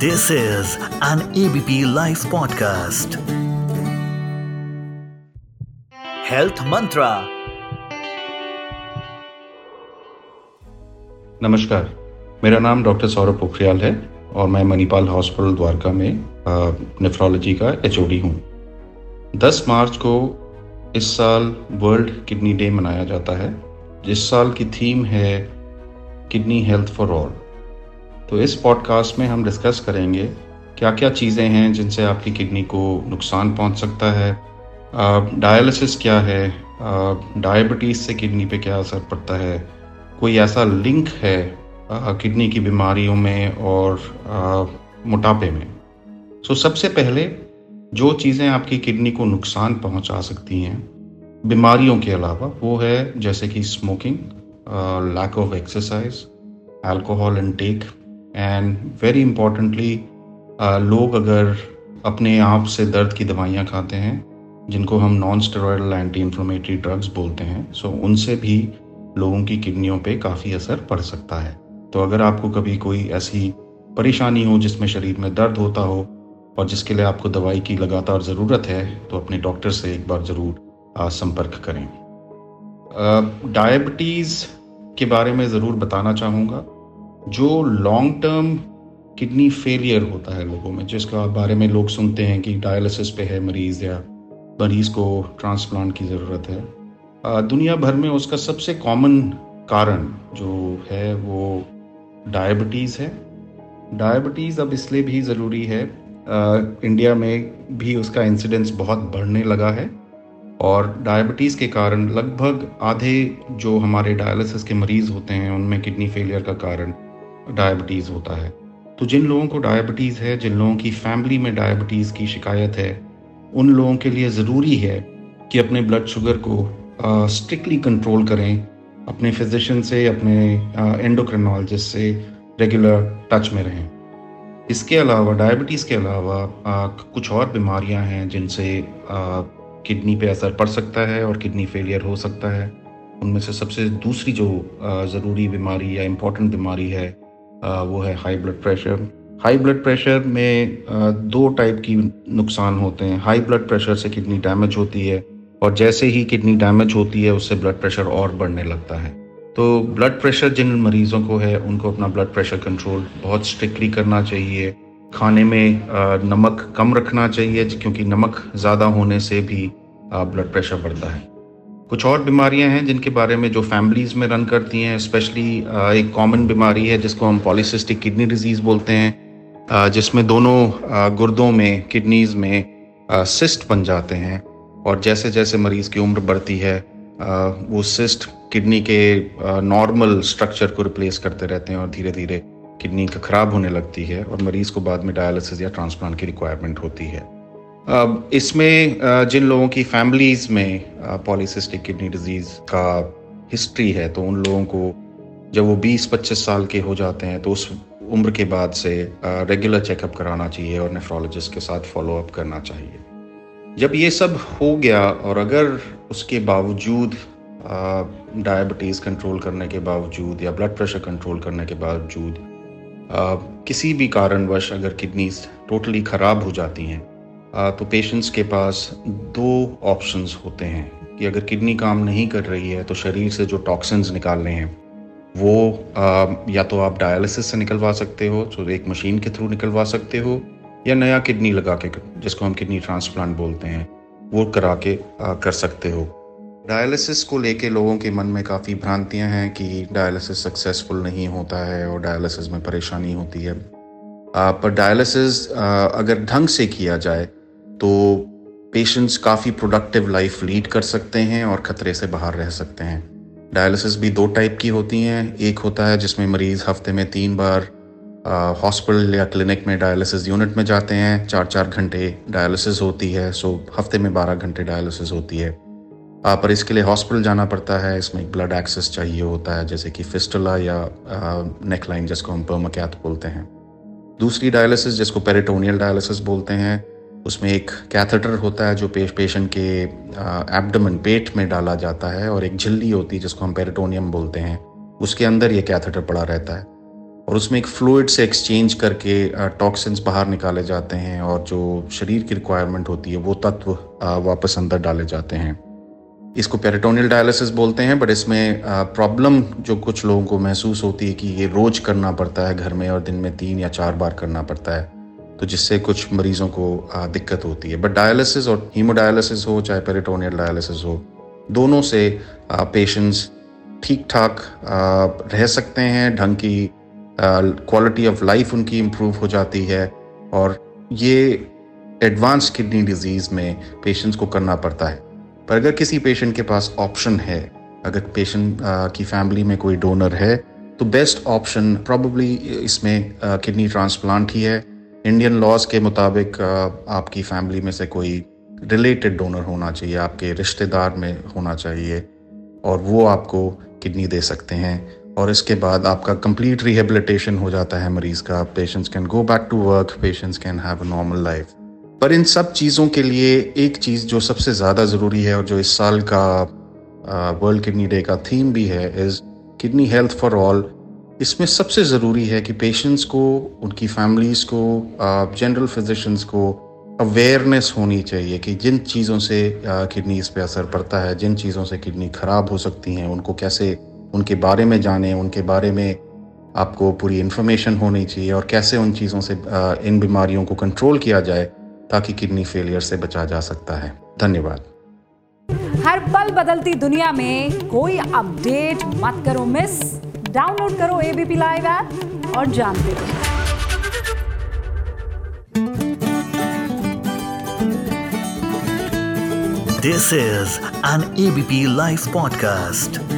This is an ABP Life podcast. Health Mantra. नमस्कार मेरा नाम डॉक्टर सौरभ पोखरियाल है और मैं मणिपाल हॉस्पिटल द्वारका में नेफ्रोलॉजी का एचओडी हूँ 10 मार्च को इस साल वर्ल्ड किडनी डे मनाया जाता है जिस साल की थीम है किडनी हेल्थ फॉर ऑल तो इस पॉडकास्ट में हम डिस्कस करेंगे क्या क्या चीज़ें हैं जिनसे आपकी किडनी को नुकसान पहुँच सकता है डायलिसिस क्या है डायबिटीज़ से किडनी पे क्या असर पड़ता है, कोई ऐसा लिंक है किडनी की बीमारियों में और मोटापे में। सो सबसे पहले जो चीज़ें आपकी किडनी को नुकसान पहुँचा सकती हैं, बीमारियों के अलावा वो है जैसे कि smoking lack of exercise alcohol intake and very importantly लोग अगर अपने आप से दर्द की दवाइयाँ खाते हैं, जिनको हम non steroidal anti inflammatory drugs बोलते हैं सो उनसे भी लोगों की किडनियों पे काफ़ी असर पड़ सकता है। तो अगर आपको कभी कोई ऐसी परेशानी हो जिसमें शरीर में दर्द होता हो और जिसके लिए आपको दवाई की लगातार ज़रूरत है तो अपने डॉक्टर से एक बार ज़रूर संपर्क करें। डायबिटीज़ के बारे में ज़रूर बताना चाहूँगा। जो लॉन्ग टर्म किडनी फेलियर होता है लोगों में, जिसका बारे में लोग सुनते हैं कि डायलिसिस पे है मरीज़ या मरीज़ को ट्रांसप्लांट की ज़रूरत है। दुनिया भर में उसका सबसे कॉमन कारण जो है वो डायबिटीज़ है। डायबिटीज़ अब इसलिए भी ज़रूरी है इंडिया में भी उसका इंसिडेंस बहुत बढ़ने लगा है और डायबिटीज़ के कारण लगभग आधे जो हमारे डायलिसिस के मरीज़ होते हैं, उनमें किडनी फेलियर का कारण डायबिटीज़ होता है। तो जिन लोगों को डायबिटीज़ है जिन लोगों की फैमिली में डायबिटीज़ की शिकायत है उन लोगों के लिए ज़रूरी है कि अपने ब्लड शुगर को स्ट्रिक्टली कंट्रोल करें। अपने फिजिशियन से अपने एंडोक्रिनोलॉजिस्ट से रेगुलर टच में रहें। इसके अलावा डायबिटीज़ के अलावा आ, कुछ और बीमारियाँ हैं जिनसे किडनी पे असर पड़ सकता है और किडनी फेलियर हो सकता है। उनमें से सबसे दूसरी जो ज़रूरी बीमारी या इम्पोर्टेंट बीमारी है वो है high blood pressure high blood pressure में दो टाइप की नुकसान होते हैं. हाई ब्लड प्रेशर से किडनी डैमेज होती है और जैसे ही किडनी डैमेज होती है, उससे ब्लड प्रेशर और बढ़ने लगता है. तो ब्लड प्रेशर जिन मरीजों को है, उनको अपना ब्लड प्रेशर कंट्रोल बहुत स्ट्रिक्टली करना चाहिए. खाने में नमक कम रखना चाहिए, क्योंकि नमक ज़्यादा होने से भी ब्लड प्रेशर बढ़ता है. कुछ और बीमारियाँ हैं जिनके बारे में जो फैमिलीज़ में रन करती हैं स्पेशली एक कॉमन बीमारी है जिसको हम पॉलीसिस्टिक किडनी डिज़ीज़ बोलते हैं जिसमें दोनों गुर्दों में किडनीज में सिस्ट बन जाते हैं। और जैसे जैसे मरीज़ की उम्र बढ़ती है वो सिस्ट किडनी के नॉर्मल स्ट्रक्चर को रिप्लेस करते रहते हैं और धीरे धीरे किडनी का ख़राब होने लगती है और मरीज़ को बाद में डायलिसिस या ट्रांसप्लांट की रिक्वायरमेंट होती है। इसमें जिन लोगों की फैमिलीज़ में पॉलीसिस्टिक किडनी डिज़ीज़ का हिस्ट्री है तो उन लोगों को जब वो 20-25 साल के हो जाते हैं तो उस उम्र के बाद से रेगुलर चेकअप कराना चाहिए और नेफ्रोलॉजिस्ट के साथ फॉलोअप करना चाहिए। जब ये सब हो गया और अगर उसके बावजूद डायबिटीज़ कंट्रोल करने के बावजूद या ब्लड प्रेशर कंट्रोल करने के बावजूद किसी भी कारणवश अगर किडनीज टोटली ख़राब हो जाती हैं तो पेशेंट्स के पास दो ऑप्शंस होते हैं कि अगर किडनी काम नहीं कर रही है तो शरीर से जो टॉक्सिन्स निकालने हैं वो आ, या तो आप डायलिसिस से निकलवा सकते हो तो एक मशीन के थ्रू निकलवा सकते हो या नया किडनी लगा के जिसको हम किडनी ट्रांसप्लांट बोलते हैं वो करा के आ, कर सकते हो। डायलिसिस को लेके लोगों के मन में काफ़ी भ्रांतियाँ हैं कि डायलिसिस सक्सेसफुल नहीं होता है और डायलिसिस में परेशानी होती है। आ, पर डायलिसिस अगर ढंग से किया जाए तो पेशेंट्स काफ़ी प्रोडक्टिव लाइफ लीड कर सकते हैं और ख़तरे से बाहर रह सकते हैं। डायलिसिस भी दो टाइप की होती हैं। एक होता है जिसमें मरीज़ हफ़्ते में तीन बार हॉस्पिटल या क्लिनिक में डायलिसिस यूनिट में जाते हैं। चार चार घंटे डायलिसिस होती है सो हफ़्ते में बारह घंटे डायलिसिस होती है। आ, पर इसके लिए हॉस्पिटल जाना पड़ता है। इसमें एक ब्लड एक्सेस चाहिए होता है जैसे कि फिस्टला या नेकलाइन जिसको हम पर्माकैथ बोलते हैं। दूसरी डायलिसिस जिसको पेरिटोनियल डायलिसिस बोलते हैं उसमें एक कैथेटर होता है जो पेश पेशेंट के एब्डमन पेट में डाला जाता है और एक झिल्ली होती है जिसको हम पेरिटोनियम बोलते हैं। उसके अंदर ये कैथेटर पड़ा रहता है और उसमें एक फ्लूड से एक्सचेंज करके टॉक्सिन्स बाहर निकाले जाते हैं और जो शरीर की रिक्वायरमेंट होती है वो तत्व वापस अंदर डाले जाते हैं। इसको पेरिटोनियल डायलिसिस बोलते हैं बट इसमें प्रॉब्लम जो कुछ लोगों को महसूस होती है कि ये रोज करना पड़ता है घर में और दिन में तीन या चार बार करना पड़ता है। तो जिससे कुछ मरीजों को दिक्कत होती है। बट डायलिसिस और हीमोडायलिसिस हो, चाहे पेरिटोनियल डायलिसिस हो, दोनों से पेशेंट्स ठीक ठाक रह सकते हैं। ढंग की क्वालिटी ऑफ़ लाइफ उनकी इम्प्रूव हो जाती है। और ये एडवांस किडनी डिज़ीज़ में पेशेंट्स को करना पड़ता है। पर अगर किसी पेशेंट के पास ऑप्शन है, अगर पेशेंट की फैमिली में कोई डोनर है तो बेस्ट ऑप्शन प्रॉब्ली इसमें किडनी ट्रांसप्लांट ही है। इंडियन लॉज के मुताबिक आपकी फैमिली में से कोई रिलेटेड डोनर होना चाहिए, आपके रिश्तेदार में होना चाहिए, और वो आपको किडनी दे सकते हैं। और इसके बाद आपका कंप्लीट रिहेबिलिटेशन हो जाता है मरीज़ का। Patients can go back to work patients can have a normal life पर इन सब चीज़ों के लिए एक चीज़ जो सबसे ज़्यादा ज़रूरी है, और जो इस साल का वर्ल्ड किडनी डे का थीम भी है is kidney health for all इसमें सबसे ज़रूरी है कि पेशेंट्स को, उनकी फैमिलीज़ को जनरल फिजिशंस को अवेयरनेस होनी चाहिए कि जिन चीज़ों से किडनीज पे असर पड़ता है, जिन चीज़ों से किडनी ख़राब हो सकती हैं, उनको कैसे, उनके बारे में जाने, उनके बारे में आपको पूरी इन्फॉर्मेशन होनी चाहिए और कैसे उन चीज़ों से इन बीमारियों को कंट्रोल किया जाए ताकि किडनी फेलियर से बचा जा सकता है। धन्यवाद। हर पल बदलती दुनिया में कोई अपडेट मत करो मिस डाउनलोड करो एबीपी लाइव ऐप और जानते रहो this is an ABP live podcast.